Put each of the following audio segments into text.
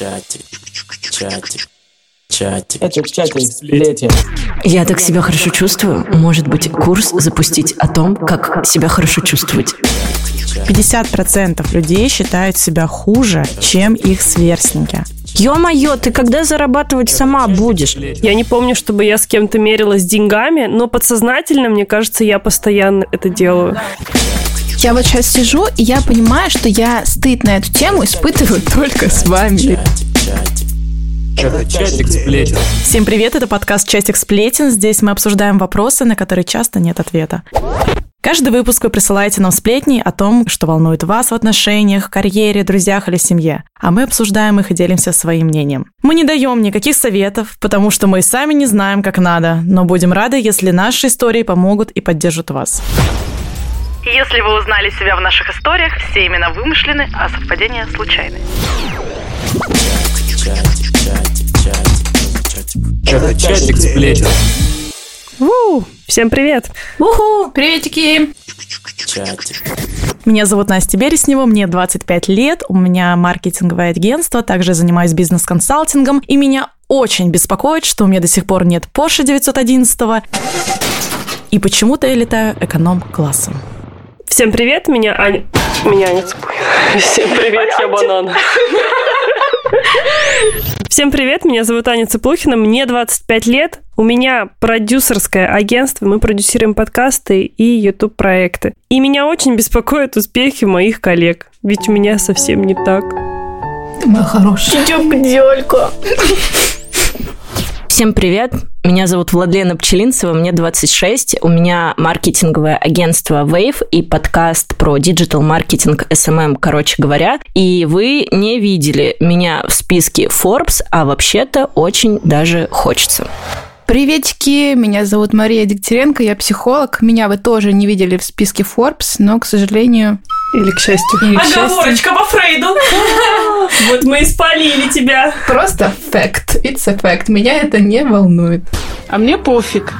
Чатик, чатик, чатик. Это чатик сплетен. Я так себя хорошо чувствую. Может быть, курс запустить о том, как себя хорошо чувствовать. 50% людей считают себя хуже, чем их сверстники. Ё-моё, ты когда зарабатывать сама будешь? Я не помню, чтобы я с кем-то мерилась деньгами, но подсознательно, мне кажется, я постоянно это делаю. Я вот сейчас сижу, и я понимаю, что я стыд на эту тему испытываю только с вами. Чатик сплетен. Всем привет, это подкаст «Частик сплетен». Здесь мы обсуждаем вопросы, на которые часто нет ответа. Каждый выпуск вы присылаете нам сплетни о том, что волнует вас в отношениях, карьере, друзьях или семье. А мы обсуждаем их и делимся своим мнением. Мы не даем никаких советов, потому что мы и сами не знаем, как надо, но будем рады, если наши истории помогут и поддержат вас. Если вы узнали себя в наших историях, все имена вымышлены, а совпадения случайны. Чатик, чатик, чатик, чатик. Это чатик сплетен. У, всем привет! Уху, приветики! Чатик. Меня зовут Настя Береснева, мне 25 лет, у меня маркетинговое агентство, также занимаюсь бизнес-консалтингом, и меня очень беспокоит, что у меня до сих пор нет Porsche 911 и почему-то я летаю эконом-классом. Всем привет, меня Аня... Меня Аня. Всем привет, я банан. Всем привет, меня зовут Аня Цыплухина, мне 25 лет, у меня продюсерское агентство, мы продюсируем подкасты и YouTube-проекты. И меня очень беспокоят успехи моих коллег, ведь у меня совсем не так. Моя хорошая. Дёлька. Всем привет, меня зовут Владлена Пчелинцева, мне 26, у меня маркетинговое агентство Wave и подкаст про digital маркетинг SMM, короче говоря. И вы не видели меня в списке Forbes, а вообще-то очень даже хочется. Приветики, меня зовут Мария Дегтяренко, я психолог. Меня вы тоже не видели в списке Forbes, но, к сожалению, Или к счастью. или к счастью, Оговорочка по Фрейду. Вот мы и спалили тебя. просто fact, it's a fact. Меня это не волнует. А мне пофиг.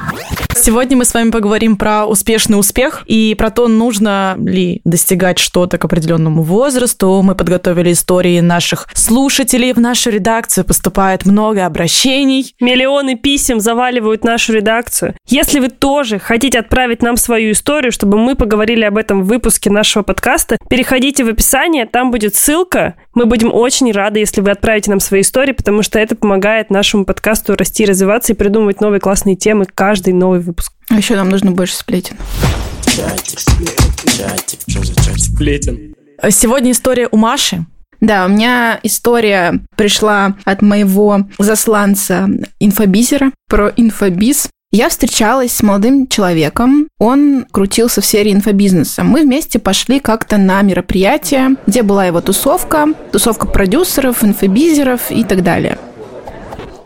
Сегодня мы с вами поговорим про успешный успех и про то, нужно ли достигать что-то к определенному возрасту. Мы подготовили истории наших слушателей. В нашу редакцию поступает много обращений. Миллионы писем заваливают нашу редакцию. Если вы тоже хотите отправить нам свою историю, чтобы мы поговорили об этом в выпуске нашего подкаста, переходите в описание, там будет ссылка. Мы будем очень рады, если вы отправите нам свои истории, потому что это помогает нашему подкасту расти, развиваться и придумывать новые классные темы каждый новый выпуск. А еще нам нужно больше сплетен. Чатик, чатик, что за чатик? Сплетен. Сегодня история у Маши. Да, у меня история пришла от моего засланца инфобизера про инфобиз. Я встречалась с молодым человеком, он крутился в сфере инфобизнеса. Мы вместе пошли как-то на мероприятие, где была его тусовка, тусовка продюсеров, инфобизеров и так далее.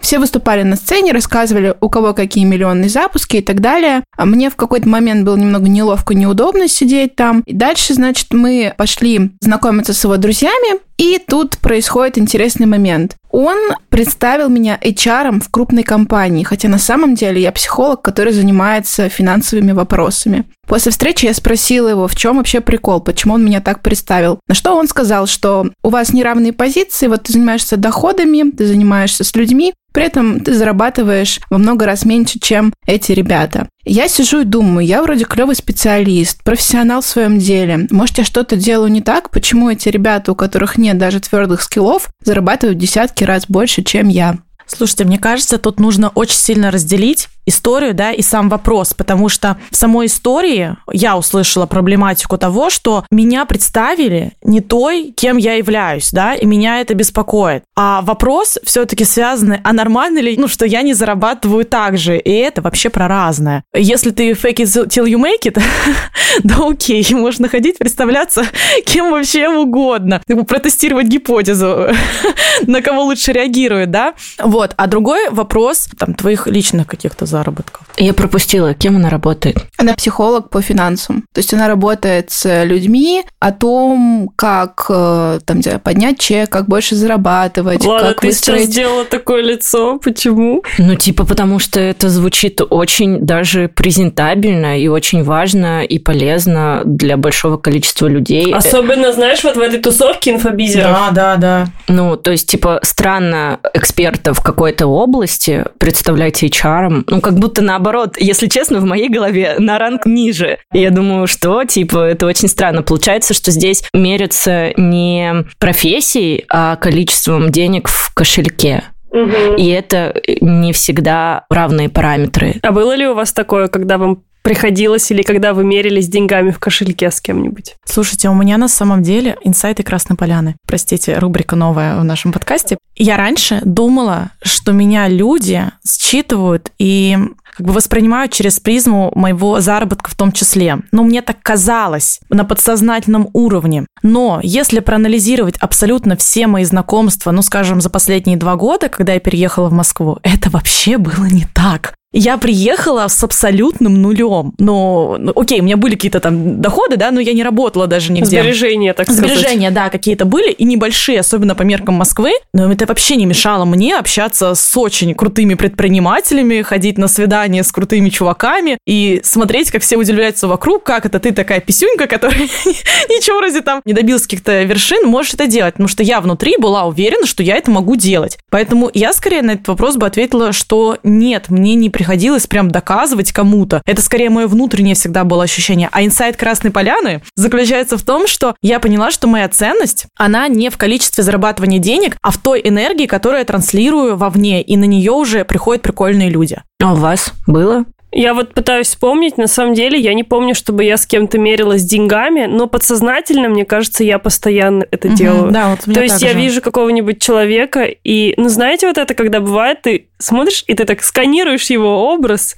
Все выступали на сцене, рассказывали, у кого какие миллионные запуски и так далее. А мне в какой-то момент было немного неловко, неудобно сидеть там. И дальше, значит, мы пошли знакомиться с его друзьями, и тут происходит интересный момент. Он представил меня HR в крупной компании, хотя на самом деле я психолог, который занимается финансовыми вопросами. После встречи я спросила его, в чем вообще прикол, почему он меня так представил. На что он сказал, что у вас неравные позиции, вот ты занимаешься доходами, ты занимаешься с людьми, при этом ты зарабатываешь во много раз меньше, чем эти ребята. Я сижу и думаю, я вроде клевый специалист, профессионал в своем деле. Может, я что-то делаю не так? Почему эти ребята, у которых нет даже твердых скиллов, зарабатывают в десятки раз больше, чем я? Слушайте, мне кажется, тут нужно очень сильно разделить историю, да, и сам вопрос, потому что в самой истории я услышала проблематику того, что меня представили не той, кем я являюсь, да, и меня это беспокоит. А вопрос все-таки связанный, а нормально ли, ну, что я не зарабатываю так же, и это вообще про разное. Если ты fake it till you make it, да окей, можно ходить, представляться кем вообще угодно, бы протестировать гипотезу, на кого лучше реагирует, да, вот. А другой вопрос, там, твоих личных каких-то заработков. Я пропустила, кем она работает. Она психолог по финансам. То есть она работает с людьми о том, как э, там, знаю, поднять чек, как больше зарабатывать, Ладно, как ты сейчас выстроить... сделала такое лицо. Почему? Ну, типа, потому что это звучит очень даже презентабельно и очень важно и полезно для большого количества людей. Особенно, знаешь, вот в этой тусовке инфобизеров. Да, да, да. Ну, то есть, типа, странно эксперта в какой-то области представлять HR. Ну, как будто наоборот, если честно, в моей голове на ранг ниже. И я думаю, что, типа, это очень странно. Получается, что здесь мерятся не профессией, а количеством денег в кошельке. Мгм. И это не всегда равные параметры. А было ли у вас такое, когда вам приходилось или когда вы мерились деньгами в кошельке с кем-нибудь? Слушайте, у меня на самом деле инсайты Красной Поляны. Простите, рубрика новая в нашем подкасте. Я раньше думала, что меня люди считывают и как бы воспринимают через призму моего заработка в том числе. Но мне так казалось на подсознательном уровне. Но если проанализировать абсолютно все мои знакомства, ну, скажем, за последние два года, когда я переехала в Москву, это вообще было не так. Я приехала с абсолютным нулем. Но, ну, окей, у меня были какие-то там доходы, да, но я не работала даже нигде. Сбережения, так сказать. Сбережения, да, какие-то были, и небольшие, особенно по меркам Москвы, но это вообще не мешало мне общаться с очень крутыми предпринимателями, ходить на свидания с крутыми чуваками и смотреть, как все удивляются вокруг, как это ты такая писюнька, которая ничего вроде там не добилась каких-то вершин, можешь это делать, потому что я внутри была уверена, что я это могу делать. Поэтому я скорее на этот вопрос бы ответила, что нет, мне не приходилось прям доказывать кому-то. Это скорее мое внутреннее всегда было ощущение. А инсайт Красной Поляны заключается в том, что я поняла, что моя ценность, она не в количестве зарабатывания денег, а в той энергии, которую я транслирую вовне, и на нее уже приходят прикольные люди. А у вас было? Я вот пытаюсь вспомнить, на самом деле, я не помню, чтобы я с кем-то мерилась деньгами, но подсознательно, мне кажется, я постоянно это делаю. Да, вот То есть я же. вижу какого-нибудь человека, и, ну, знаете, вот это, когда бывает, ты смотришь, и ты так сканируешь его образ,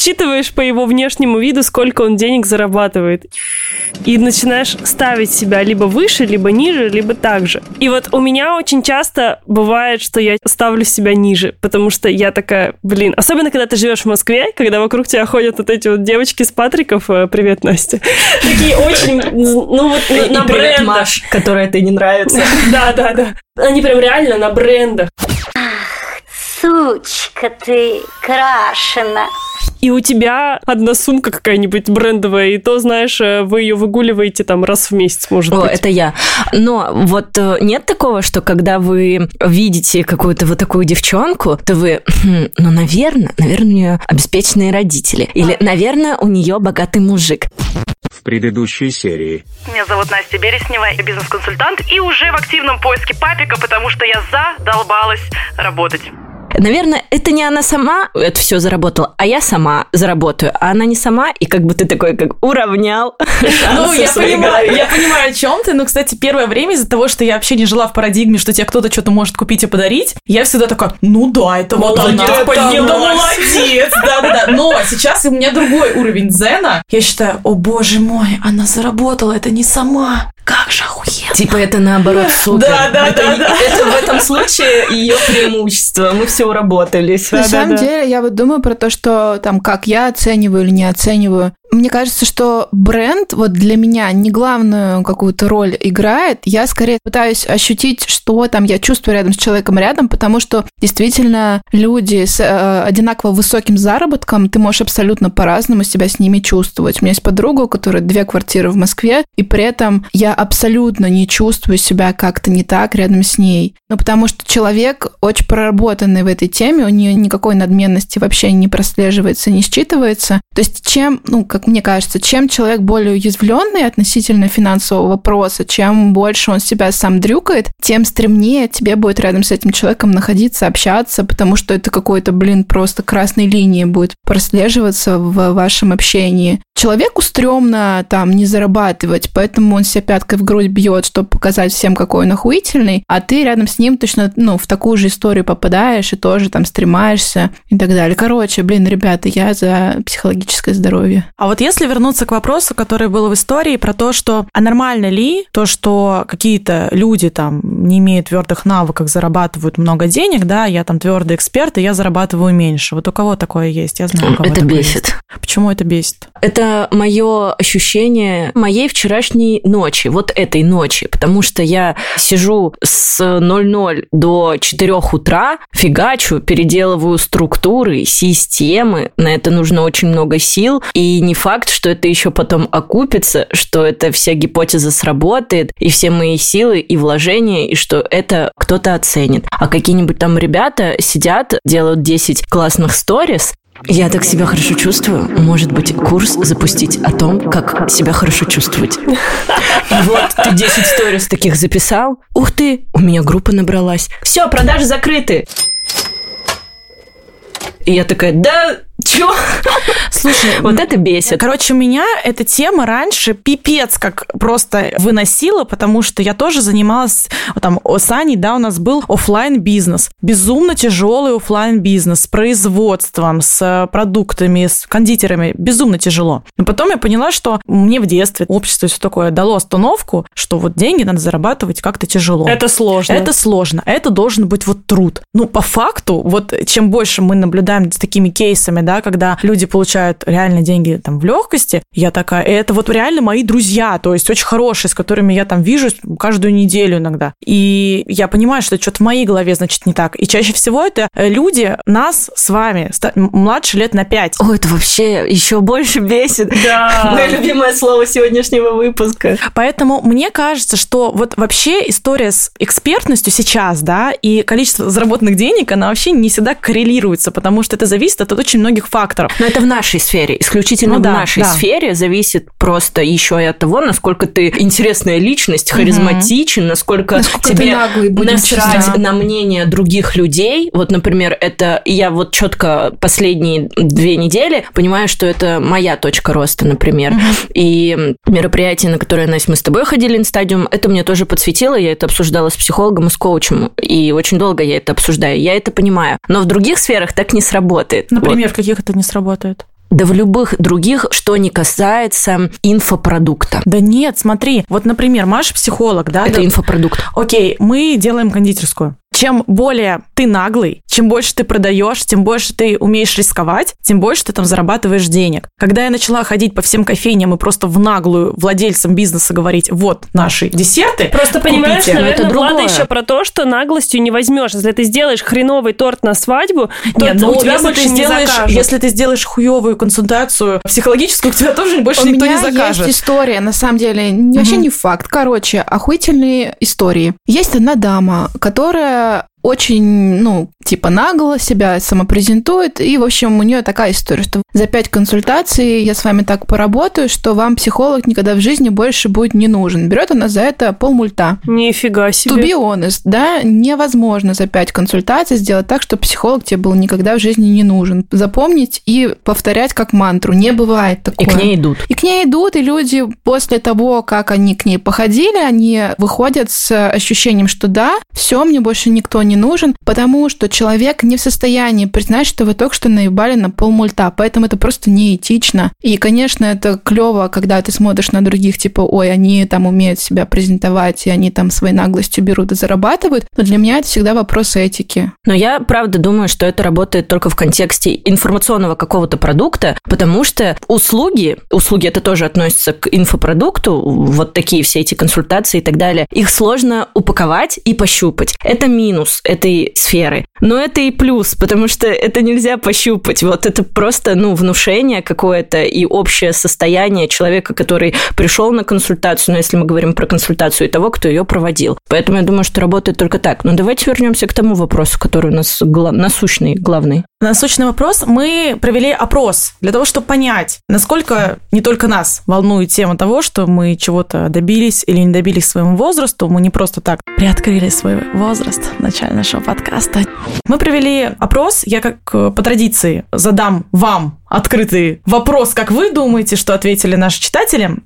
считываешь по его внешнему виду, сколько он денег зарабатывает, и начинаешь ставить себя либо выше, либо ниже, либо так же. И вот у меня очень часто бывает, что я ставлю себя ниже, потому что я такая, блин, особенно когда ты живешь в Москве, когда вокруг тебя ходят вот эти вот девочки с Патриков, э, привет, Настя, такие очень, ну вот на- брендах. которая ты не нравится. Да, да, да. Они прям реально на брендах. Сучка ты крашена. И у тебя одна сумка какая-нибудь брендовая, и то, знаешь, э, вы ее выгуливаете там раз в месяц, может О, быть. это я. Но вот э, нет такого, что когда вы видите какую-то вот такую девчонку, то вы, «Хм, ну, наверное, наверное, у нее обеспеченные родители. Или, наверное, у нее богатый мужик. В предыдущей серии. Меня зовут Настя Береснева, я бизнес-консультант и уже в активном поиске папика, потому что я задолбалась работать. Наверное, это не она сама это все заработала, а я сама заработаю. А она не сама, и как бы ты такой как уравнял. Ну, я понимаю, я понимаю, о чем ты. Но, кстати, первое время из-за того, что я вообще не жила в парадигме, что тебе кто-то что-то может купить и подарить, я всегда такая, ну да, это вот она Настя. молодец, да-да-да. Но сейчас у меня другой уровень дзена. Я считаю, о боже мой, она заработала, это не сама. Как же охуенно. Типа это наоборот супер. Да, да, это, да, да. это в этом случае ее преимущество. Мы все уработались. На самом деле, я вот думаю про то, что там, как я оцениваю или не оцениваю. Мне кажется, что бренд вот для меня не главную какую-то роль играет. Я скорее пытаюсь ощутить, что там я чувствую рядом с человеком рядом, потому что действительно люди с э, одинаково высоким заработком, ты можешь абсолютно по-разному себя с ними чувствовать. У меня есть подруга, у которой две квартиры в Москве, и при этом я абсолютно не чувствую себя как-то не так рядом с ней. Ну, потому что человек очень проработанный в этой теме, у нее никакой надменности вообще не прослеживается, не считывается. То есть чем, ну, как мне кажется, чем человек более уязвленный относительно финансового вопроса, чем больше он себя сам дрюкает, тем стремнее тебе будет рядом с этим человеком находиться, общаться, потому что это какой-то, блин, просто красной линии будет прослеживаться в вашем общении. Человеку стрёмно там не зарабатывать, поэтому он себя пяткой в грудь бьет, чтобы показать всем, какой он охуительный, а ты рядом с ним точно, ну, в такую же историю попадаешь и тоже там стремаешься и так далее. Короче, блин, ребята, я за психологическое здоровье. А вот если вернуться к вопросу, который был в истории про то, что а нормально ли то, что какие-то люди там не имеют твердых навыков, зарабатывают много денег, да, я там твердый эксперт, и я зарабатываю меньше. Вот у кого такое есть? Я знаю, у кого Это бесит. есть. Почему это бесит? Это мое ощущение моей вчерашней ночи, вот этой ночи, потому что я сижу с 00 до 4 утра, фигачу, переделываю структуры, системы, на это нужно очень много сил, и не факт, что это еще потом окупится, что эта вся гипотеза сработает, и все мои силы и вложения, и что это кто-то оценит. А какие-нибудь там ребята сидят, делают 10 классных сторис, я так себя хорошо чувствую. Может быть, курс запустить о том, как себя хорошо чувствовать. Вот ты 10 сторис таких записал. Ух ты, у меня группа набралась. Все, продажи закрыты. И я такая, да, чё? Слушай, Вот это бесит. Короче, меня эта тема раньше пипец как просто выносила, потому что я тоже занималась, там, с Аней, да, у нас был оффлайн бизнес безумно тяжелый оффлайн бизнес с производством, с продуктами, с кондитерами, безумно тяжело. Но потом я поняла, что мне в детстве общество все такое дало установку, что вот деньги надо зарабатывать как-то тяжело. Это сложно. Это сложно. Это должен быть вот труд. Ну, по факту, вот чем больше мы наблюдаем с такими кейсами, да, когда люди получают реально деньги там в легкости, я такая, это вот реально мои друзья, то есть очень хорошие, с которыми я там вижусь каждую неделю иногда. И я понимаю, что что-то в моей голове, значит, не так. И чаще всего это э, люди нас с вами, младше лет на 5. О, это вообще еще больше бесит. Да. Мое любимое слово сегодняшнего выпуска. Поэтому мне кажется, что вот вообще история с экспертностью сейчас, да, и количество заработанных денег, она вообще не всегда коррелируется, потому что это зависит от очень многих факторов. Но это в нашей сфере. Исключительно Ну в да, нашей да. сфере зависит просто еще и от того, насколько ты интересная личность, харизматичен, насколько, Насколько ты тебе насрать честны. на мнение других людей. Вот, например, это я вот четко последние две недели понимаю, что это моя точка роста, например. И мероприятие, на которое, Настя, мы с тобой ходили, Инстадиум, это мне тоже подсветило. Я это обсуждала с психологом и с коучем. И очень долго я это обсуждаю. Я это понимаю. Но в других сферах так не сработает. Вот. Например, в каких это не сработает? Да в любых других, что не касается инфопродукта. Да нет, смотри, вот, например, Маша психолог, да? Это да- инфопродукт. Окей, мы делаем кондитерскую. Чем более ты наглый, чем больше ты продаешь, тем больше ты умеешь рисковать, тем больше ты там зарабатываешь денег. Когда я начала ходить по всем кофейням и просто в наглую владельцам бизнеса говорить, вот наши десерты, Просто понимаешь, купите». наверное, это Влада другое. еще про то, что наглостью не возьмешь. Если ты сделаешь хреновый торт на свадьбу, то Нет, ну у тебя если больше ты не сделаешь, закажут. если ты сделаешь хуевую консультацию психологическую, тебя тоже больше У никто меня не закажет. есть история, на самом деле, не- вообще не факт. Короче, охуительные истории. Есть одна дама, которая это очень, ну, типа нагло себя самопрезентует, и, в общем, у нее такая история, что за пять консультаций я с вами так поработаю, что вам психолог никогда в жизни больше будет не нужен. Берет она за это полмульта. Нифига To себе. be honest, да, невозможно за пять консультаций сделать так, чтобы психолог тебе был никогда в жизни не нужен. Запомнить и повторять как мантру. Не бывает И такое. к ней идут. И к ней идут, и люди после того, как они к ней походили, они выходят с ощущением, что да, все, мне больше никто не нужен, потому что человек не в состоянии признать, что вы только что наебали на полмульта, поэтому это просто неэтично. И, конечно, это клево, когда ты смотришь на других, типа, ой, они там умеют себя презентовать, и они там своей наглостью берут и зарабатывают, но для меня это всегда вопрос этики. Но я правда думаю, что это работает только в контексте информационного какого-то продукта, потому что услуги, услуги это тоже относится к инфопродукту, вот такие все эти консультации и так далее, их сложно упаковать и пощупать. Это минус этой сферы. Но это и плюс, потому что это нельзя пощупать. Вот это просто, ну, внушение какое-то и общее состояние человека, который пришел на консультацию, ну, если мы говорим про консультацию, и того, кто ее проводил. Поэтому я думаю, что работает только так. Но давайте вернемся к тому вопросу, который у нас гла- насущный, главный. Насущный вопрос. Мы провели опрос для того, чтобы понять, насколько не только нас волнует тема того, что мы чего-то добились или не добились своему возрасту. Мы не просто так приоткрыли свой возраст в начале нашего подкаста. Мы провели опрос. Я, как э, по традиции, задам вам открытый вопрос, как вы думаете, что ответили наши читатели.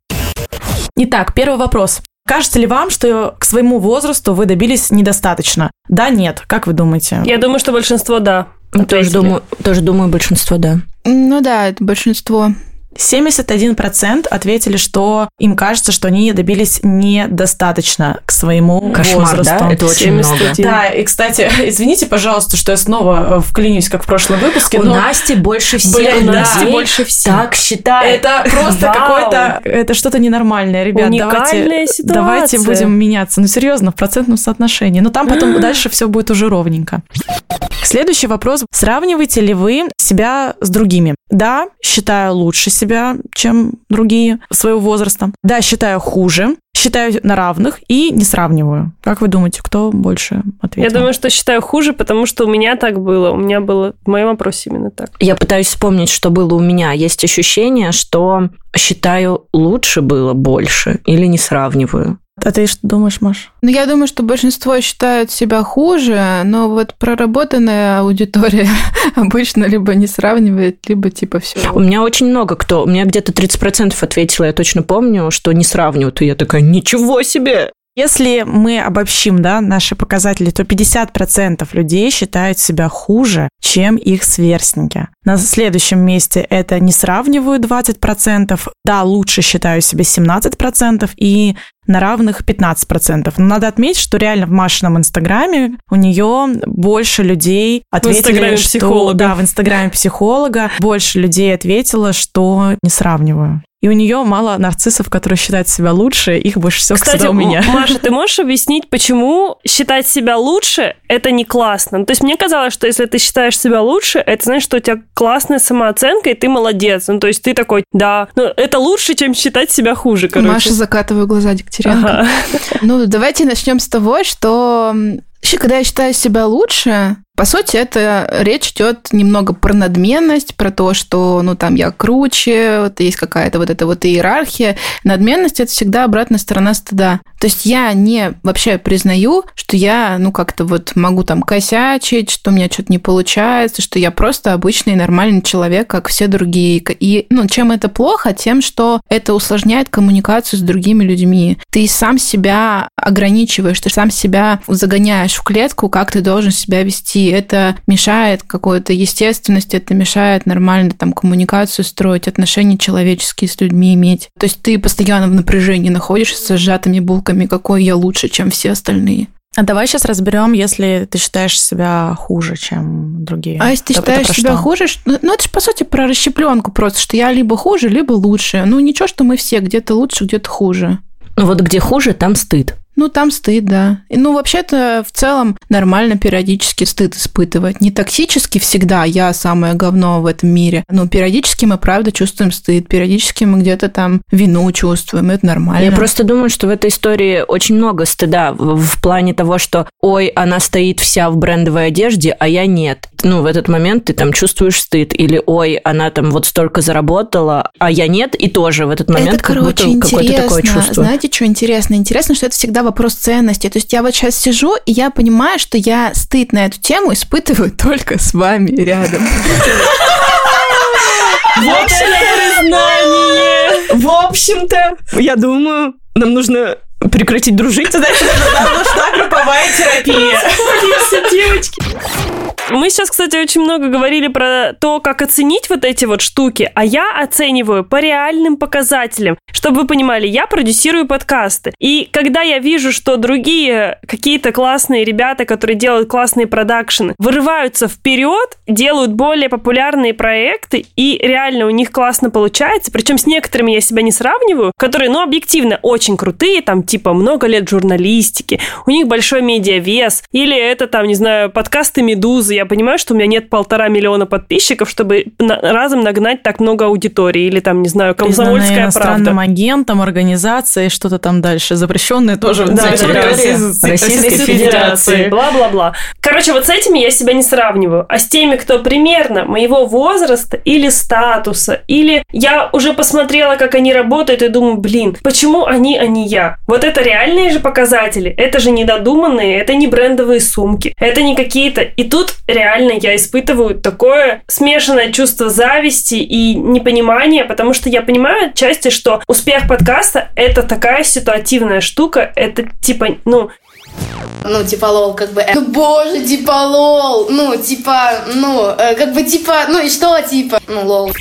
Итак, первый вопрос. Кажется ли вам, что к своему возрасту вы добились недостаточно? Да, нет. Как вы думаете? Я думаю, что большинство да. Тоже ответили. думаю, тоже думаю, большинство, да. Ну да, это большинство. 71% ответили, что им кажется, что они добились недостаточно к своему Кошмар, возрасту. да? Это очень много. Да, и, кстати, извините, пожалуйста, что я снова э, вклинюсь, как в прошлом выпуске, У но... Насти больше всех Блин, да. людей больше так считает. Это просто какое-то... Это что-то ненормальное, ребят. Уникальная давайте, ситуация. давайте будем меняться. Ну, серьезно, в процентном соотношении. Но там потом дальше все будет уже ровненько. Следующий вопрос. Сравниваете ли вы себя с другими? Да, считаю лучше себя, чем другие своего возраста. Да, считаю хуже. Считаю на равных и не сравниваю. Как вы думаете, кто больше ответил? Я думаю, что считаю хуже, потому что у меня так было. У меня было в моем вопросе именно так. Я пытаюсь вспомнить, что было у меня. Есть ощущение, что считаю лучше было больше или не сравниваю. А ты что думаешь, Маш? Ну, я думаю, что большинство считают себя хуже, но вот проработанная аудитория обычно либо не сравнивает, либо типа все. У меня очень много кто, у меня где-то 30% ответило, я точно помню, что не сравнивают. И я такая, ничего себе! Если мы обобщим да, наши показатели, то 50% людей считают себя хуже, чем их сверстники. На следующем месте это не сравниваю 20%, да, лучше считаю себя 17% и на равных 15%. Но надо отметить, что реально в Машином инстаграме у нее больше людей ответили, инстаграме что... психолога. Да, в инстаграме психолога больше людей ответило, что не сравниваю. И у нее мало нарциссов, которые считают себя лучше, их больше всего, Кстати, всегда у меня. Маша, ты можешь объяснить, почему считать себя лучше – это не классно? Ну, то есть мне казалось, что если ты считаешь себя лучше, это значит, что у тебя классная самооценка, и ты молодец. Ну, то есть ты такой, да, ну, это лучше, чем считать себя хуже, короче. Маша, закатываю глаза Дегтяренко. Ага. Ну, давайте начнем с того, что вообще, когда я считаю себя лучше, по сути, это речь идет немного про надменность, про то, что, ну, там, я круче, вот есть какая-то вот эта вот иерархия. Надменность – это всегда обратная сторона стыда. То есть я не вообще признаю, что я, ну, как-то вот могу там косячить, что у меня что-то не получается, что я просто обычный нормальный человек, как все другие. И, ну, чем это плохо? Тем, что это усложняет коммуникацию с другими людьми. Ты сам себя ограничиваешь, ты сам себя загоняешь в клетку, как ты должен себя вести. Это мешает какой-то естественности, это мешает нормально там коммуникацию строить, отношения человеческие с людьми иметь. То есть ты постоянно в напряжении находишься со сжатыми булками, какой я лучше, чем все остальные. А давай сейчас разберем, если ты считаешь себя хуже, чем другие. А если ты это считаешь себя что? хуже, ну ну, это же по сути про расщепленку просто, что я либо хуже, либо лучше. Ну ничего, что мы все где-то лучше, где-то хуже. Ну вот где хуже, там стыд. Ну, там стыд, да. Ну, вообще-то, в целом, нормально периодически стыд испытывать. Не токсически всегда я самое говно в этом мире. Но периодически мы, правда, чувствуем стыд. Периодически мы где-то там вину чувствуем. Это нормально. Я просто думаю, что в этой истории очень много стыда в, в плане того, что ой, она стоит вся в брендовой одежде, а я нет. Ну, в этот момент ты там чувствуешь стыд. Или ой, она там вот столько заработала, а я нет. И тоже в этот момент это, как короче, будто какое-то такое чувство. Знаете, что интересно? Интересно, что это всегда вопрос ценности. То есть я вот сейчас сижу, и я понимаю, что я стыд на эту тему испытываю только с вами рядом. Вот это признание! В общем-то, я думаю, нам нужно прекратить дружить. Знаете, нам нужна групповая терапия. девочки. Мы сейчас, кстати, очень много говорили про то, как оценить вот эти вот штуки, а я оцениваю по реальным показателям. Чтобы вы понимали, я продюсирую подкасты. И когда я вижу, что другие какие-то классные ребята, которые делают классные продакшены, вырываются вперед, делают более популярные проекты, и реально у них классно получается, причем с некоторыми я себя не сравниваю, которые, ну, объективно очень крутые, там, типа, много лет журналистики, у них большой медиавес, или это, там, не знаю, подкасты «Медузы», я понимаю, что у меня нет полтора миллиона подписчиков, чтобы на- разом нагнать так много аудитории, или там, не знаю, «Комсомольская правда». агентом, организацией, что-то там дальше. Запрещенные тоже Да, да. Российской Федерации. Бла-бла-бла. Короче, вот с этими я себя не сравниваю. А с теми, кто примерно моего возраста или статуса, или я уже посмотрела, как они работают, и думаю, блин, почему они, а не я? Вот это реальные же показатели. Это же недодуманные, это не брендовые сумки, это не какие-то... И тут реально я испытываю такое смешанное чувство зависти и непонимания, потому что я понимаю отчасти, что успех подкаста — это такая ситуативная штука, это типа, ну, Ну, типа, лол, как бы, э, ну, боже, типа, лол, ну, типа, ну, э, как бы, типа, ну, и что, типа, ну, лол.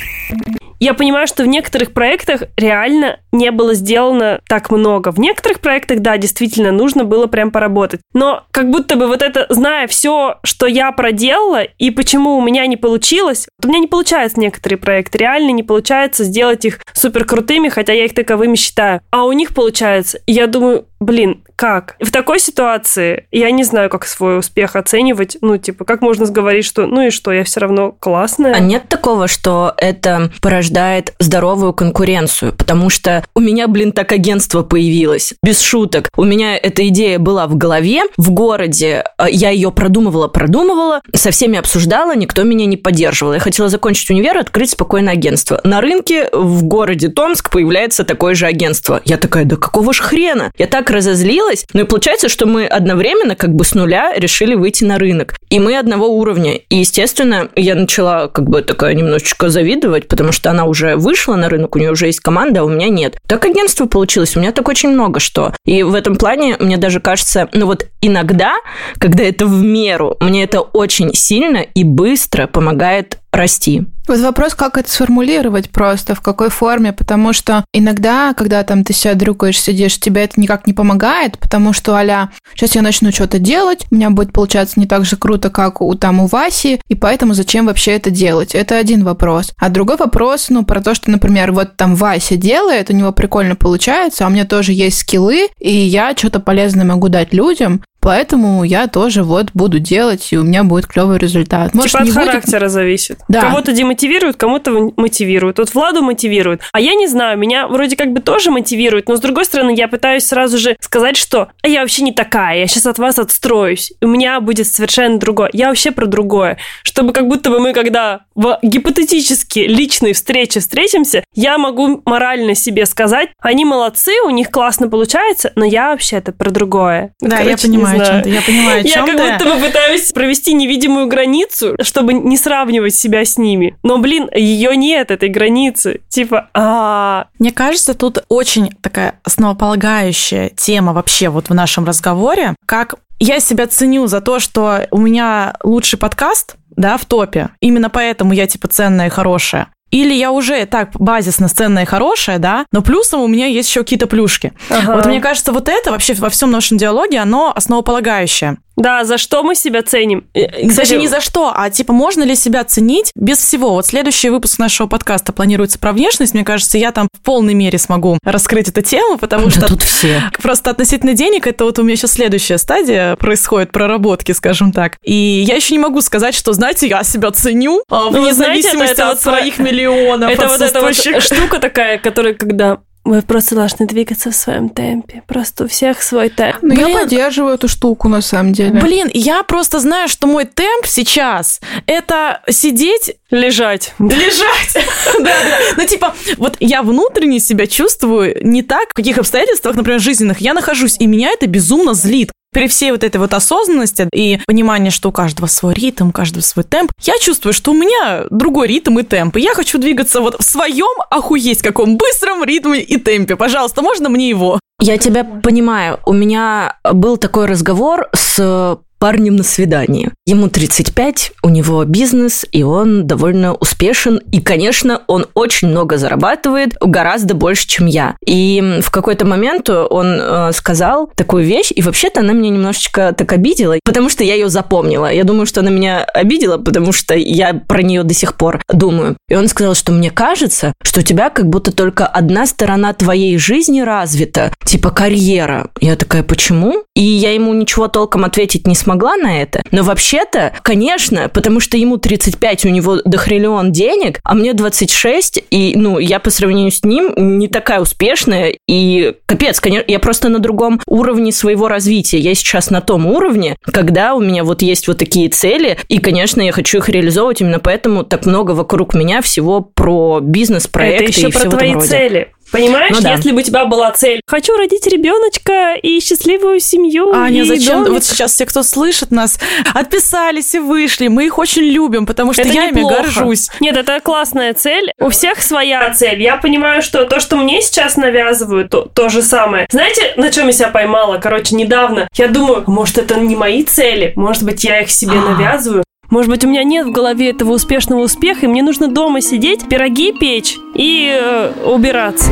Я понимаю, что в некоторых проектах реально не было сделано так много. В некоторых проектах, да, действительно, нужно было прям поработать. Но как будто бы вот это, зная все, что я проделала, и почему у меня не получилось, у меня не получается некоторые проекты, реально не получается сделать их супер крутыми, хотя я их таковыми считаю. А у них получается. И я думаю, блин, как? В такой ситуации я не знаю, как свой успех оценивать. Ну, типа, как можно говорить, что ну и что, я все равно классная. А нет такого, что это порождает здоровую конкуренцию? Потому что у меня, блин, так агентство появилось. Без шуток. У меня эта идея была в голове, в городе. э, Я ее продумывала, продумывала, со всеми обсуждала, никто меня не поддерживал. Я хотела закончить универ, открыть спокойное агентство. На рынке в городе Томск появляется такое же агентство. Я такая, да какого ж хрена? Я так разозлилась. Ну и получается, что мы одновременно как бы с нуля решили выйти на рынок. И мы одного уровня. И, естественно, я начала как бы такая немножечко завидовать, потому что она уже вышла на рынок, у нее уже есть команда, а у меня нет. Так агентство получилось. У меня так очень много что. И в этом плане мне даже кажется, ну вот иногда, когда это в меру, мне это очень сильно и быстро помогает расти. Вот вопрос, как это сформулировать просто, в какой форме, потому что иногда, когда там ты себя дрюкаешь, сидишь, тебе это никак не помогает, потому что, аля, сейчас я начну что-то делать, у меня будет получаться не так же круто, как у там у Васи, и поэтому зачем вообще это делать? Это один вопрос. А другой вопрос, ну, про то, что, например, вот там Вася делает, у него прикольно получается, а у меня тоже есть скиллы, и я что-то полезное могу дать людям, Поэтому я тоже вот буду делать, и у меня будет клевый результат. Может, типа от будет... характера зависит. Да. Кого-то демотивирует, кому-то мотивирует. Вот Владу мотивирует. А я не знаю, меня вроде как бы тоже мотивирует, но с другой стороны, я пытаюсь сразу же сказать, что «А я вообще не такая, я сейчас от вас отстроюсь, у меня будет совершенно другое. Я вообще про другое. Чтобы как будто бы мы, когда в гипотетически личной встрече встретимся, я могу морально себе сказать, они молодцы, у них классно получается, но я вообще-то про другое. Да, Короче, я понимаю, чем ты. Я понимаю, о чем Я как ты. будто бы пытаюсь провести невидимую границу, чтобы не сравнивать себя с ними. Но, блин, ее нет, этой границы. Типа, а Мне кажется, тут очень такая основополагающая тема вообще вот в нашем разговоре, как я себя ценю за то, что у меня лучший подкаст, да, в топе. Именно поэтому я типа ценная и хорошая. Или я уже так базисно ценная и хорошая, да, но плюсом у меня есть еще какие-то плюшки. Ага. Вот мне кажется, вот это вообще во всем нашем диалоге, оно основополагающее. Да, за что мы себя ценим? И, Кстати, Даже не за что, а типа можно ли себя ценить без всего? Вот следующий выпуск нашего подкаста планируется про внешность. Мне кажется, я там в полной мере смогу раскрыть эту тему, потому Да что тут все. просто относительно денег это вот у меня сейчас следующая стадия происходит проработки, скажем так. И я еще не могу сказать, что, знаете, я себя ценю а, вне Ну, знаете, это- зависимости это от вот своих миллионов Это вот эта вот штука такая, которая когда вы просто должны двигаться в своем темпе. Просто у всех свой темп. Ну, я поддерживаю эту штуку, на самом деле. Блин, я просто знаю, что мой темп сейчас это сидеть Лежать. Лежать. Да, да. Ну, типа, вот я внутренне себя чувствую не так, в каких обстоятельствах, например, жизненных я нахожусь, и меня это безумно злит. При всей вот этой вот осознанности и понимании, что у каждого свой ритм, у каждого свой темп, я чувствую, что у меня другой ритм и темп. И я хочу двигаться вот в своем охуеть каком быстром ритме и темпе. Пожалуйста, можно мне его? Я тебя понимаю. У меня был такой разговор с парнем на свидании. Ему 35, у него бизнес, и он довольно успешен. И, конечно, он очень много зарабатывает, гораздо больше, чем я. И в какой-то момент он э, сказал такую вещь, и вообще-то она меня немножечко так обидела, потому что я ее запомнила. Я думаю, что она меня обидела, потому что я про нее до сих пор думаю. И он сказал, что мне кажется, что у тебя как будто только одна сторона твоей жизни развита, типа карьера. Я такая, почему? И я ему ничего толком ответить не смогла на это. Но вообще-то, конечно, потому что ему 35, у него дохриллион денег, а мне 26, и, ну, я по сравнению с ним не такая успешная, и капец, конечно, я просто на другом уровне своего развития. Я сейчас на том уровне, когда у меня вот есть вот такие цели, и, конечно, я хочу их реализовывать, именно поэтому так много вокруг меня всего про бизнес, проекты Это и все в этом твои роде. цели. Понимаешь, Ну да. если бы у тебя была цель «Хочу родить ребеночка и счастливую семью». Аня, и зачем? домик». Вот сейчас все, кто слышит нас, отписались и вышли. Мы их очень любим, потому что Это я ими горжусь. Нет, это классная цель. У всех своя цель. Я понимаю, что то, что мне сейчас навязывают, то, то же самое. Знаете, на чем я себя поймала? Короче, недавно. Я думаю, может, это не мои цели. Может быть, я их себе А. навязываю. Может быть, у меня нет в голове этого успешного успеха, и мне нужно дома сидеть, пироги печь и э, убираться.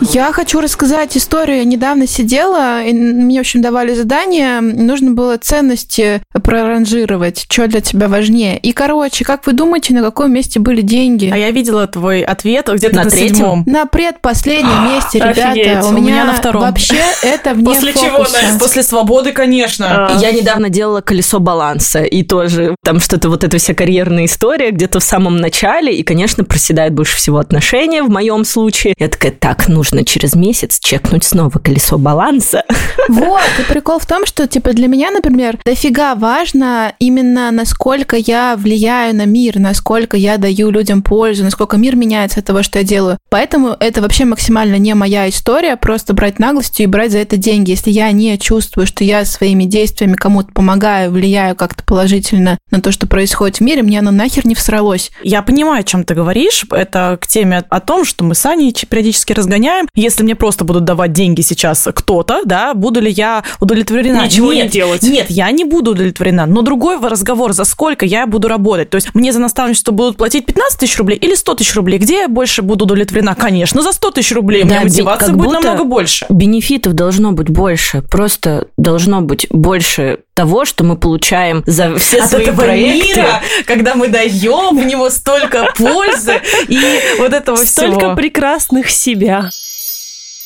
Я хочу рассказать историю. Я недавно сидела, и мне, в общем, давали задание. Нужно было ценности проранжировать, что для тебя важнее. И, короче, как вы думаете, на каком месте были деньги? А я видела твой ответ где-то На на, третьем? седьмом. На предпоследнем месте, Офигеть. ребята. У У меня, меня на втором. Вообще это вне После чего, фокуса. Настя? После свободы, конечно. А, Я недавно делала колесо баланса, и тоже там что-то вот эта вся карьерная история где-то в самом начале, и, конечно, проседает больше всего отношения в моем случае. Я такая, так, нужно через месяц чекнуть снова колесо баланса. Вот, и прикол в том, что, типа, для меня, например, дофига важно именно насколько я влияю на мир, насколько я даю людям пользу, насколько мир меняется от того, что я делаю. Поэтому это вообще максимально не моя история, просто брать наглостью и брать за это деньги. Если я не чувствую, что я своими действиями кому-то помогаю, влияю как-то положительно на то, что происходит в мире, мне оно нахер не всралось. Я понимаю, о чем ты говоришь. Это к теме о том, что мы с Аней периодически разгоняем. Если мне просто будут давать деньги сейчас кто-то, да, буду ли я удовлетворена? Ничего не Нет, делать. Нет, я не буду удовлетворена. Но другой разговор, за сколько я буду работать. То есть мне за наставничество будут платить 15 тысяч рублей или 100 тысяч рублей. Где я больше буду удовлетворена? Конечно, за 100 тысяч рублей. Да, мотивация как будет намного больше. Бенефитов должно быть больше, просто должно быть больше того, что мы получаем за все От свои этого проекты. мира, когда мы даем в него столько пользы и вот этого Столько всего. прекрасных себя.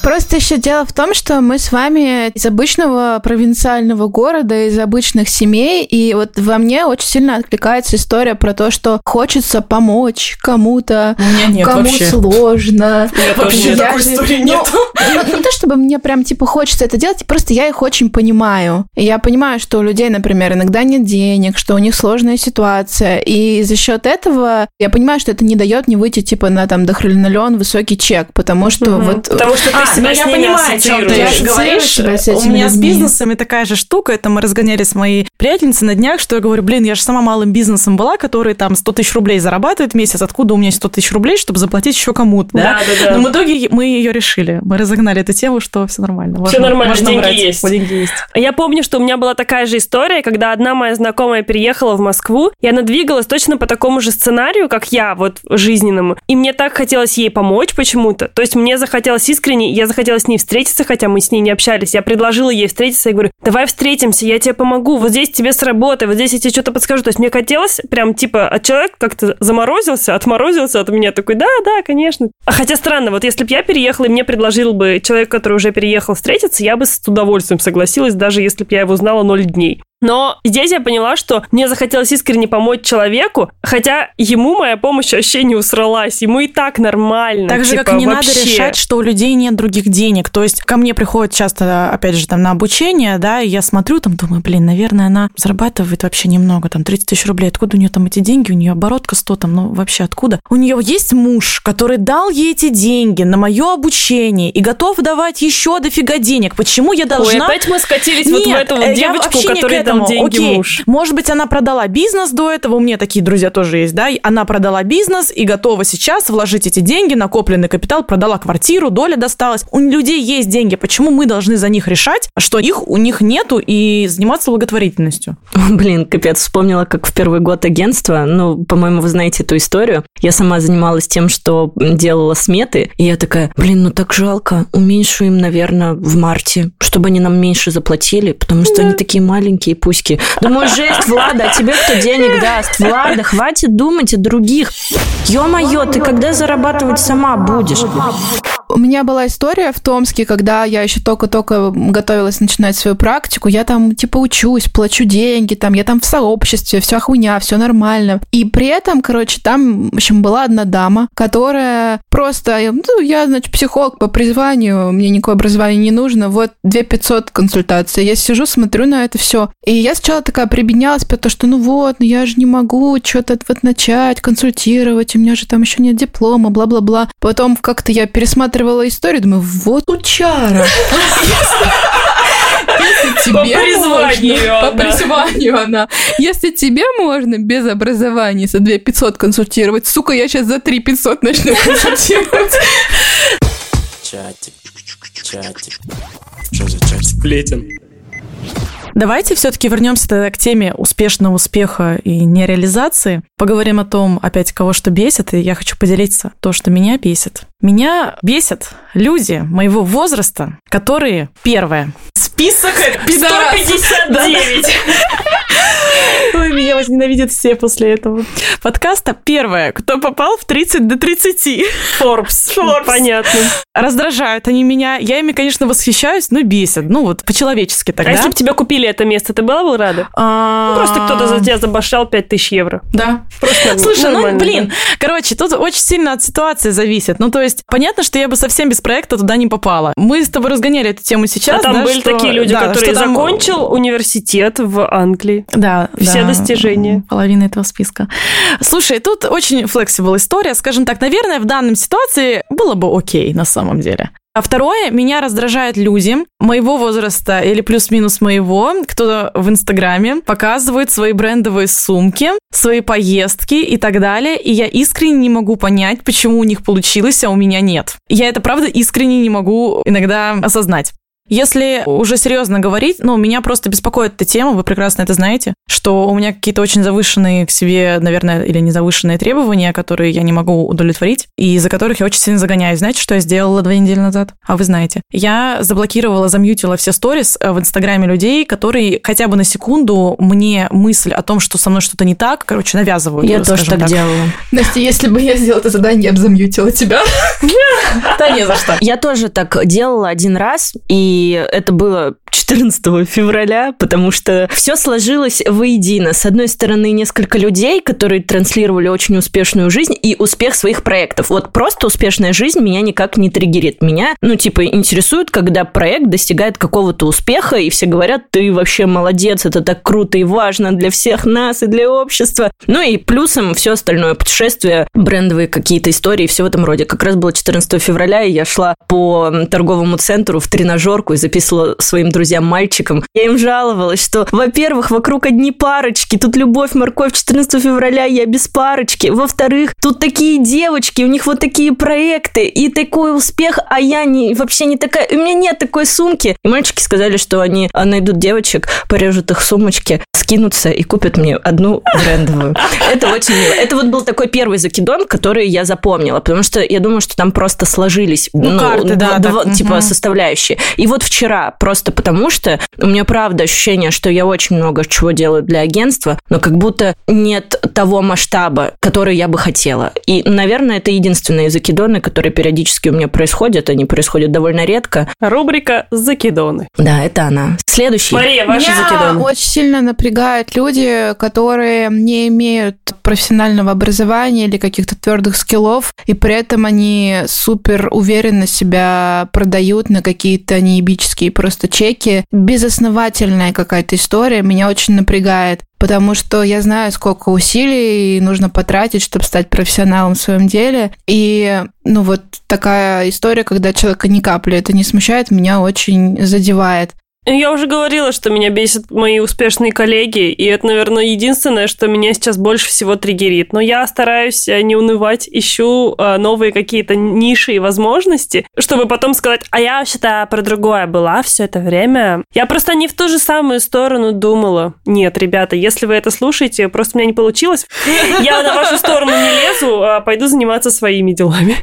Просто еще дело в том, что мы с вами из обычного провинциального города, из обычных семей, и вот во мне очень сильно откликается история про то, что хочется помочь кому-то, нет кому вообще. сложно. Вообще Я такой же- истории ну, нету. ну, не то чтобы мне прям типа хочется это делать, просто я их очень понимаю. И я понимаю, что у людей, например, иногда нет денег, что у них сложная ситуация. И за счет этого я понимаю, что это не дает мне выйти типа на там дохренолен высокий чек, потому что вот Потому что ты себя с я ними понимаю, о чем ты ассоциируешь. говоришь. с У меня с бизнесами такая же штука, это мы разгоняли с моей приятельницей на днях, что я говорю, блин, я же сама малым бизнесом была, который там 100 тысяч рублей зарабатывает в месяц, откуда у меня 100 тысяч рублей, чтобы заплатить еще кому-то, да? Да, да. Но в итоге мы ее решили, мы разогнали эту тему, что все нормально. Всё нормально, деньги брать. есть. Деньги есть. Я помню, что у меня была такая же история, когда одна моя знакомая переехала в Москву, и она двигалась точно по такому же сценарию, как я, вот жизненному. И мне так хотелось ей помочь почему-то. То есть мне захотелось искренне, я захотела с ней встретиться, хотя мы с ней не общались. Я предложила ей встретиться, я говорю, давай встретимся, я тебе помогу, вот здесь тебе сработай, вот здесь я тебе что-то подскажу. То есть мне хотелось прям, типа, от человека как-то заморозился, отморозился от меня, такой, да, да, конечно. А хотя странно, вот если бы я переехала, и мне предложил бы человек, который уже переехал, встретиться, я бы с удовольствием согласилась, даже если бы я его знала ноль дней. Но здесь я поняла, что мне захотелось искренне помочь человеку, хотя ему моя помощь вообще не усралась, ему и так нормально. Так же, типа, как не вообще. надо решать, что у людей нет других денег. То есть ко мне приходят часто, опять же, там на обучение, да, и я смотрю, там думаю, блин, наверное, она зарабатывает вообще немного, там 30 тысяч рублей. Откуда у нее там эти деньги? У нее оборотка 100, там, ну вообще откуда? У нее есть муж, который дал ей эти деньги на мое обучение и готов давать еще дофига денег. Почему я Ой, должна... опять мы скатились вот в Нет, эту вот э, девочку, вообще не к которой дал этому. деньги Окей, муж. Может быть, она продала бизнес до этого. У меня такие друзья тоже есть, да. Она продала бизнес и готова сейчас вложить эти деньги, накопленный капитал, продала квартиру, доля досталась. У людей есть деньги. Почему мы должны за них решать, что их у них нету и заниматься благотворительностью? Блин, капец, вспомнила, как в первый год агентства, ну, по-моему, вы знаете эту историю. Я сама занималась тем, что делала сметы, и я такая, блин, ну так жалко, уменьшу им, наверное, в марте, чтобы они нам меньше заплатили, потому что они такие маленькие пуськи. Думаю, жесть, Влада, а тебе кто денег даст? Влада, хватит думать о других. Ё-моё, ты когда зарабатывать сама будешь? У меня была история в Томске, когда я еще только-только готовилась начинать свою практику. Я там типа учусь, плачу деньги, там я там в сообществе, вся хуйня, все нормально. И при этом, короче, там, в общем, была одна дама, которая просто, ну, я, значит, психолог по призванию, мне никакое образование не нужно, вот 2500 консультаций. Я сижу, смотрю на это все. И я сначала такая прибеднялась, потому что, ну вот, ну я же не могу что-то вот начать консультировать, у меня же там еще нет диплома, бла-бла-бла. Потом как-то я пересматривала историю, думаю, вот учара. Если тебе По призванию можно- она. По призванию она. Если тебе можно без образования за 2500 консультировать, сука, я сейчас за 3500 начну консультировать. Чатик, чатик. Что за чатик? Сплетен. Давайте все-таки вернемся тогда к теме успешного успеха и нереализации. Поговорим о том, опять, кого что бесит, и я хочу поделиться то, что меня бесит. Меня бесят люди моего возраста, которые, первое, список 159. Ой, меня возненавидят все после этого подкаста. Первое, кто попал в 30 до 30. Forbes. Forbes. Понятно. Раздражают они меня. Я ими, конечно, восхищаюсь, но бесят. Ну вот, по-человечески А тогда. если бы тебе купили это место, ты была бы рада? А, Ну, Просто кто-то за тебя забашлял 5000 евро. Да. Просто Слушай, ну, блин, короче, тут очень сильно от ситуации зависит. Ну, то есть, понятно, что я бы совсем без проекта туда не попала. Мы с тобой разгоняли эту тему сейчас. а там да, были что- такие люди, да, которые там- закончил университет в Англии. Да, Все да, достижения. Половина этого списка. Слушай, тут очень флексибл история. Скажем так, наверное, в данном ситуации было бы окей на самом деле. А второе, меня раздражают люди моего возраста или плюс-минус моего, кто в Инстаграме показывает свои брендовые сумки, свои поездки и так далее, и я искренне не могу понять, почему у них получилось, а у меня нет. Я это, правда, искренне не могу иногда осознать. Если уже серьезно говорить, ну, меня просто беспокоит эта тема, вы прекрасно это знаете, что у меня какие-то очень завышенные к себе, наверное, или не завышенные требования, которые я не могу удовлетворить, и из-за которых я очень сильно загоняюсь. Знаете, что я сделала две недели назад? А вы знаете. Я заблокировала, замьютила все сторис э, в Инстаграме людей, которые хотя бы на секунду мне мысль о том, что со мной что-то не так, короче, навязывают. Я тоже скажем так делала. Настя, если бы я сделала это задание, я бы замьютила тебя. Да не за что. Я тоже так делала один раз, и это было 14 февраля, потому что все сложилось воедино. С одной стороны, несколько людей, которые транслировали очень успешную жизнь и успех своих проектов. Вот просто успешная жизнь меня никак не триггерит. Меня, ну, типа, интересует, когда проект достигает какого-то успеха, и все говорят, ты вообще молодец, это так круто и важно для всех нас и для общества. Ну и плюсом все остальное, путешествия, брендовые какие-то истории, все в этом роде. Как раз было 14 февраля, и я шла по торговому центру в тренажерку и записывала своим друзьям мальчикам. Я им жаловалась, что, во-первых, вокруг одни парочки, тут любовь, морковь, 14 февраля я без парочки. Во-вторых, тут такие девочки, у них вот такие проекты и такой успех, а я не, вообще не такая, у меня нет такой сумки. И мальчики сказали, что они а, найдут девочек, порежут их сумочки, скинутся и купят мне одну брендовую. Это очень мило. Это вот был такой первый закидон, который я запомнила, потому что я думаю, что там просто сложились Ну, карты, да, два- так, типа мгм. составляющие. И вот вчера, просто потому что у меня правда ощущение, что я очень много чего делаю для агентства, но как будто нет того масштаба, который я бы хотела. И, наверное, это единственные закидоны, которые периодически у меня происходят. Они происходят довольно редко. Рубрика «Закидоны». Да, это она. Следующий. Мария, ваши Меня закидоны. очень сильно напрягают люди, которые не имеют профессионального образования или каких-то твердых скиллов, и при этом они супер уверенно себя продают на какие-то неебические просто чеки. Безосновательная какая-то история меня очень напрягает. Потому что я знаю, сколько усилий нужно потратить, чтобы стать профессионалом в своем деле. И, ну, вот такая история, когда человека ни капли это не смущает, меня очень задевает. Я уже говорила, что меня бесят мои успешные коллеги, и это, наверное, единственное, что меня сейчас больше всего триггерит. Но я стараюсь э, не унывать, ищу э, новые какие-то ниши и возможности, чтобы потом сказать, а я вообще-то про другое была все это время. Я просто не в ту же самую сторону думала. Нет, ребята, если вы это слушаете, просто у меня не получилось. Я на вашу сторону не лезу, а пойду заниматься своими делами.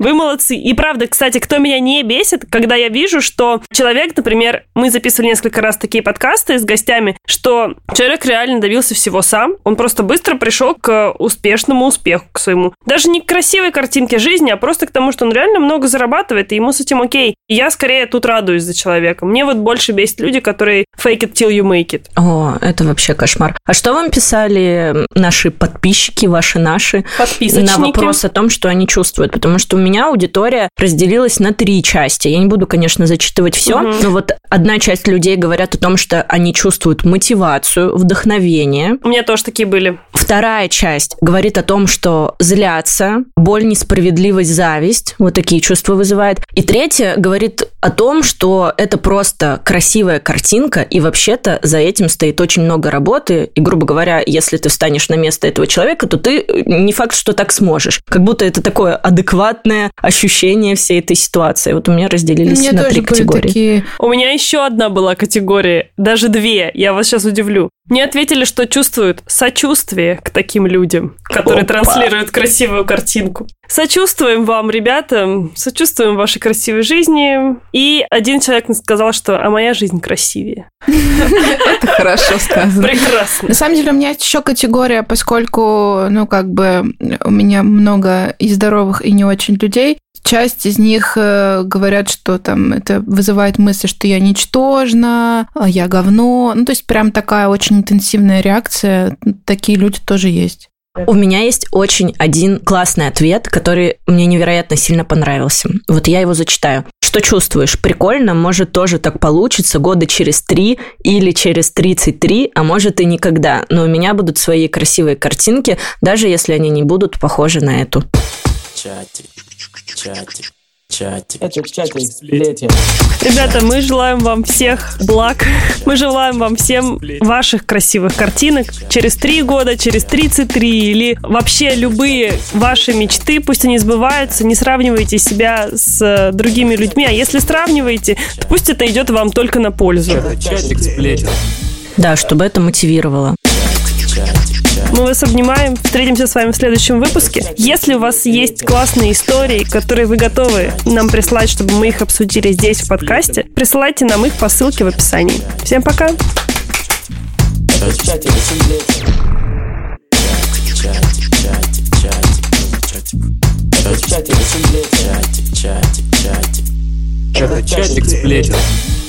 Вы молодцы. И правда, кстати, кто меня не бесит, когда я вижу, что человек, например, мы записывали несколько раз такие подкасты с гостями, что человек реально добился всего сам. Он просто быстро пришел к успешному успеху, к своему. Даже не к красивой картинке жизни, а просто к тому, что он реально много зарабатывает, и ему с этим окей. И я скорее тут радуюсь за человека. Мне вот больше бесит люди, которые fake it till you make it. О, это вообще кошмар. А что вам писали наши подписчики, ваши наши, на вопрос о том, что они чувствуют? Потому что у меня аудитория разделилась на три части. Я не буду, конечно, зачитывать все, Мгм. но вот одна часть людей говорят о том, что они чувствуют мотивацию, вдохновение. У меня тоже такие были. Вторая часть говорит о том, что злятся, боль, несправедливость, зависть. Вот такие чувства вызывает. И третья говорит о том, что это просто красивая картинка, и вообще-то за этим стоит очень много работы. И, грубо говоря, если ты встанешь на место этого человека, то ты не факт, что так сможешь. Как будто это такое адекватное ощущение всей этой ситуации. Вот у меня разделились Мне на тоже три были категории. такие У меня еще одна была категория, даже две, я вас сейчас удивлю. Мне ответили, что чувствуют сочувствие к таким людям, которые Опа. транслируют красивую картинку. Сочувствуем вам, ребята, сочувствуем вашей красивой жизни. И один человек сказал, что «а моя жизнь красивее». Это хорошо сказано. Прекрасно. На самом деле у меня есть еще категория, поскольку, ну, как бы у меня много и здоровых, и не очень людей. Часть из них э, говорят, что там это вызывает мысли, что я ничтожна, а я говно. Ну, то есть прям такая очень интенсивная реакция. Такие люди тоже есть. У меня есть очень один классный ответ, который мне невероятно сильно понравился. Вот я его зачитаю. Что чувствуешь? Прикольно, может тоже так получится года через три или через 33, а может и никогда. Но у меня будут свои красивые картинки, даже если они не будут похожи на эту. Чатик, чатик, чатик. Это чатик сплетен. Ребята, мы желаем вам всех благ. Мы желаем вам всем ваших красивых картинок через три года, через 33 или вообще любые ваши мечты, пусть они сбываются. Не сравнивайте себя с э, другими людьми, а если сравниваете, то пусть это идет вам только на пользу. Чатик сплетен. Да, чтобы это мотивировало. Мы вас обнимаем. Встретимся с вами в следующем выпуске. Если у вас есть классные истории, которые вы готовы нам прислать, чтобы мы их обсудили здесь в подкасте, присылайте нам их по ссылке в описании. Всем пока! Чатик сплетен.